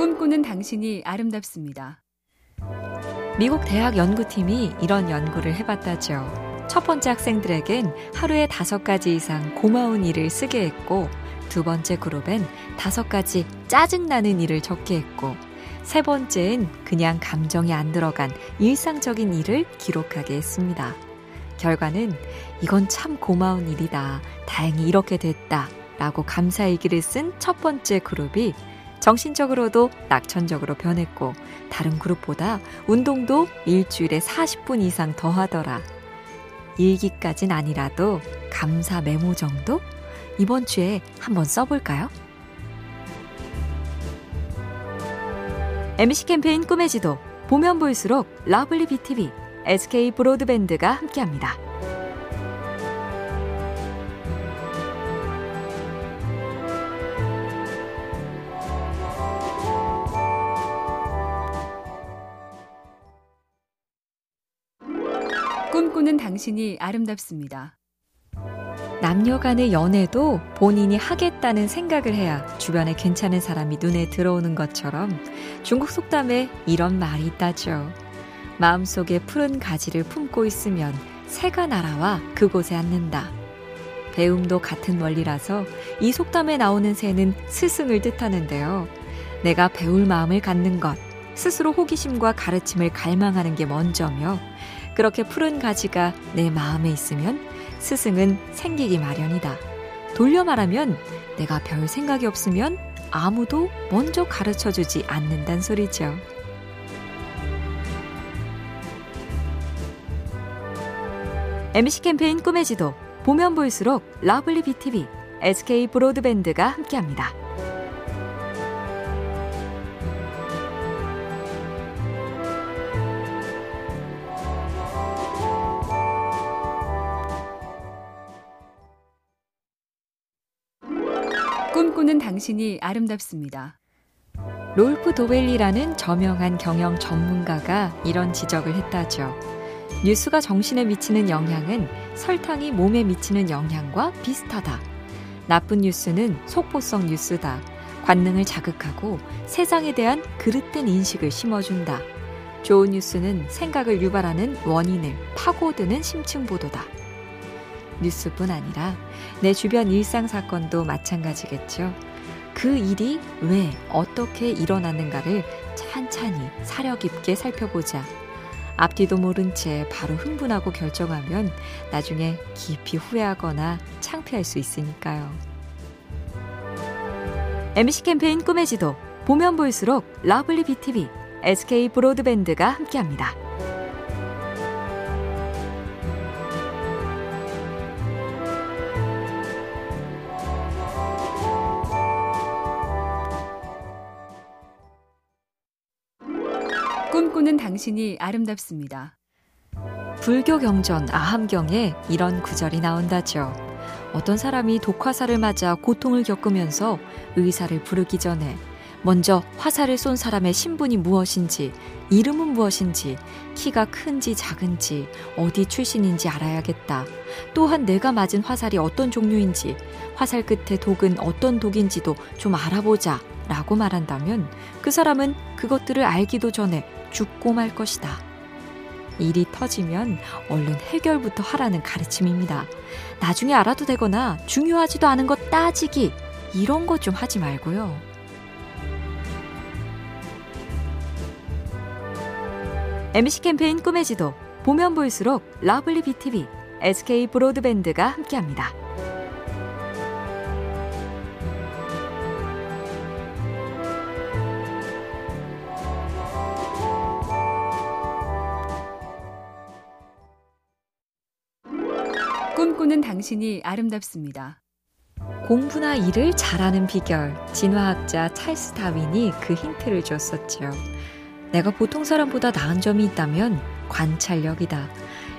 꿈꾸는 당신이 아름답습니다. 미국 대학 연구팀이 이런 연구를 해봤다죠. 첫 번째 학생들에겐 하루에 다섯 가지 이상 고마운 일을 쓰게 했고, 두 번째 그룹엔 다섯 가지 짜증나는 일을 적게 했고, 세 번째엔 그냥 감정이 안 들어간 일상적인 일을 기록하게 했습니다. 결과는 이건 참 고마운 일이다. 다행히 이렇게 됐다. 라고 감사일기를 쓴 첫 번째 그룹이 정신적으로도 낙천적으로 변했고 다른 그룹보다 운동도 일주일에 40분 이상 더 하더라. 일기까진 아니라도 감사 메모 정도? 이번 주에 한번 써볼까요? MBC 캠페인 꿈의 지도 보면 볼수록 lovely BTV, SK 브로드밴드가 함께합니다. 꿈꾸는 당신이 아름답습니다. 남녀 간의 연애도 본인이 하겠다는 생각을 해야 주변에 괜찮은 사람이 눈에 들어오는 것처럼 중국 속담에 이런 말이 있다죠. 마음속에 푸른 가지를 품고 있으면 새가 날아와 그곳에 앉는다. 배움도 같은 원리라서 이 속담에 나오는 새는 스승을 뜻하는데요. 내가 배울 마음을 갖는 것, 스스로 호기심과 가르침을 갈망하는 게 먼저며 그렇게 푸른 가지가 내 마음에 있으면 스승은 생기기 마련이다. 돌려 말하면 내가 별 생각이 없으면 아무도 먼저 가르쳐 주지 않는단 소리죠. MBC 캠페인 꿈의 지도 보면 볼수록 lovely BTV, SK 브로드밴드가 함께합니다. 꿈꾸는 당신이 아름답습니다. 롤프 도벨리라는 저명한 경영 전문가가 이런 지적을 했다죠. 뉴스가 정신에 미치는 영향은 설탕이 몸에 미치는 영향과 비슷하다. 나쁜 뉴스는 속보성 뉴스다. 관능을 자극하고 세상에 대한 그릇된 인식을 심어준다. 좋은 뉴스는 생각을 유발하는 원인을 파고드는 심층 보도다. 뉴스뿐 아니라 내 주변 일상 사건도 마찬가지겠죠. 그 일이 왜 어떻게 일어났는가를 찬찬히 사려 깊게 살펴보자. 앞뒤도 모른 채 바로 흥분하고 결정하면 나중에 깊이 후회하거나 창피할 수 있으니까요. MBC 캠페인 꿈의 지도 보면 볼수록 lovely BTV, SK 브로드밴드가 함께합니다. 꿈꾸는 당신이 아름답습니다. 불교 경전 아함경에 이런 구절이 나온다죠. 어떤 사람이 독화살을 맞아 고통을 겪으면서 의사를 부르기 전에 먼저 화살을 쏜 사람의 신분이 무엇인지, 이름은 무엇인지, 키가 큰지 작은지, 어디 출신인지 알아야겠다. 또한 내가 맞은 화살이 어떤 종류인지, 화살 끝에 독은 어떤 독인지도 좀 알아보자. 라고 말한다면 그 사람은 그것들을 알기도 전에 죽고 말 것이다. 일이 터지면 얼른 해결부터 하라는 가르침입니다. 나중에 알아도 되거나 중요하지도 않은 것 따지기 이런 것 좀 하지 말고요. MBC 캠페인 꿈의 지도 보면 볼수록 lovely BTV, SK 브로드밴드가 함께합니다. 꿈꾸는 당신이 아름답습니다. 공부나 일을 잘하는 비결, 진화학자 찰스 다윈이 그 힌트를 줬었죠. 내가 보통 사람보다 나은 점이 있다면 관찰력이다.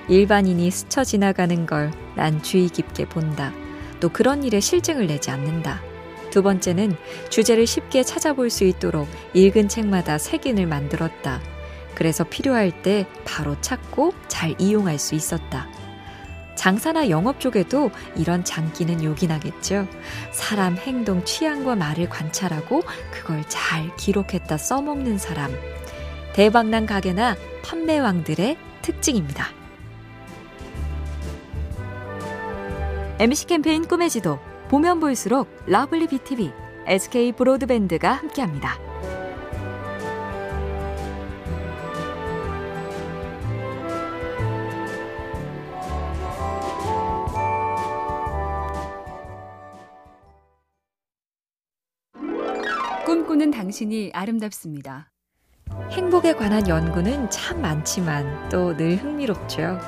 일반인이 스쳐 지나가는 걸 난 주의 깊게 본다. 또 그런 일에 실증을 내지 않는다. 두 번째는 주제를 쉽게 찾아볼 수 있도록 읽은 책마다 색인을 만들었다. 그래서 필요할 때 바로 찾고 잘 이용할 수 있었다. 장사나 영업 쪽에도 이런 장기는 요긴하겠죠. 사람 행동, 취향과 말을 관찰하고 그걸 잘 기록했다 써먹는 사람. 대박난 가게나 판매왕들의 특징입니다. MBC 캠페인 꿈의 지도 보면 볼수록 lovely BTV, SK 브로드밴드가 함께합니다. 꿈꾸는 당신이 아름답습니다. 행복에 관한 연구는 참 많지만 또 늘 흥미롭죠.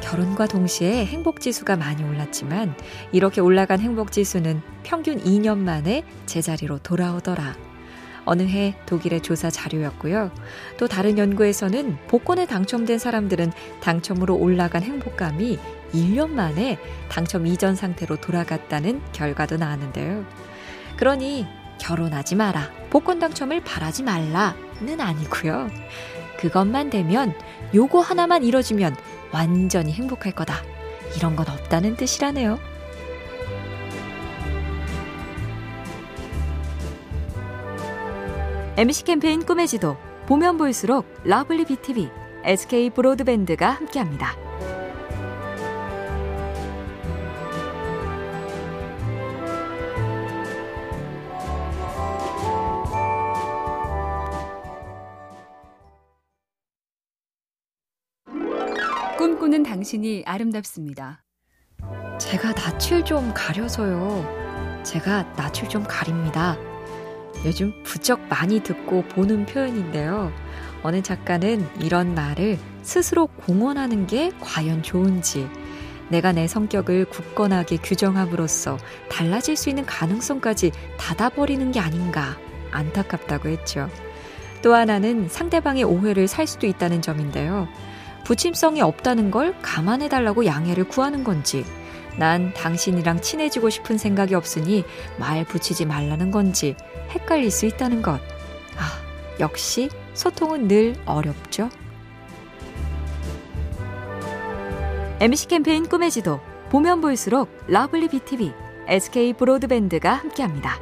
결혼과 동시에 행복 지수가 많이 올랐지만 이렇게 올라간 행복 지수는 평균 2년 만에 제자리로 돌아오더라. 어느 해 독일의 조사 자료였고요. 또 다른 연구에서는 복권에 당첨된 사람들은 당첨으로 올라간 행복감이 1년 만에 당첨 이전 상태로 돌아갔다는 결과도 나왔는데요. 그러니 결혼하지 마라. 복권 당첨을 바라지 말라는 아니고요. 그것만 되면 요거 하나만 이뤄지면 완전히 행복할 거다. 이런 건 없다는 뜻이라네요. MBC 캠페인 꿈의 지도 보면 볼수록 lovely BTV, SK 브로드밴드가 함께합니다. 꿈꾸는 당신이 아름답습니다. 제가 낯을 좀 가려서요. 제가 낯을 좀 가립니다. 요즘 부쩍 많이 듣고 보는 표현인데요. 어느 작가는 이런 말을 스스로 공언하는 게 과연 좋은지, 내가 내 성격을 굳건하게 규정함으로써 달라질 수 있는 가능성까지 닫아버리는 게 아닌가 안타깝다고 했죠. 또 하나는 상대방의 오해를 살 수도 있다는 점인데요. 붙임성이 없다는 걸 감안해 달라고 양해를 구하는 건지, 난 당신이랑 친해지고 싶은 생각이 없으니 말 붙이지 말라는 건지 헷갈릴 수 있다는 것. 아, 역시 소통은 늘 어렵죠. MBC 캠페인 꿈의 지도 보면 볼수록 lovely BTV, SK 브로드밴드가 함께합니다.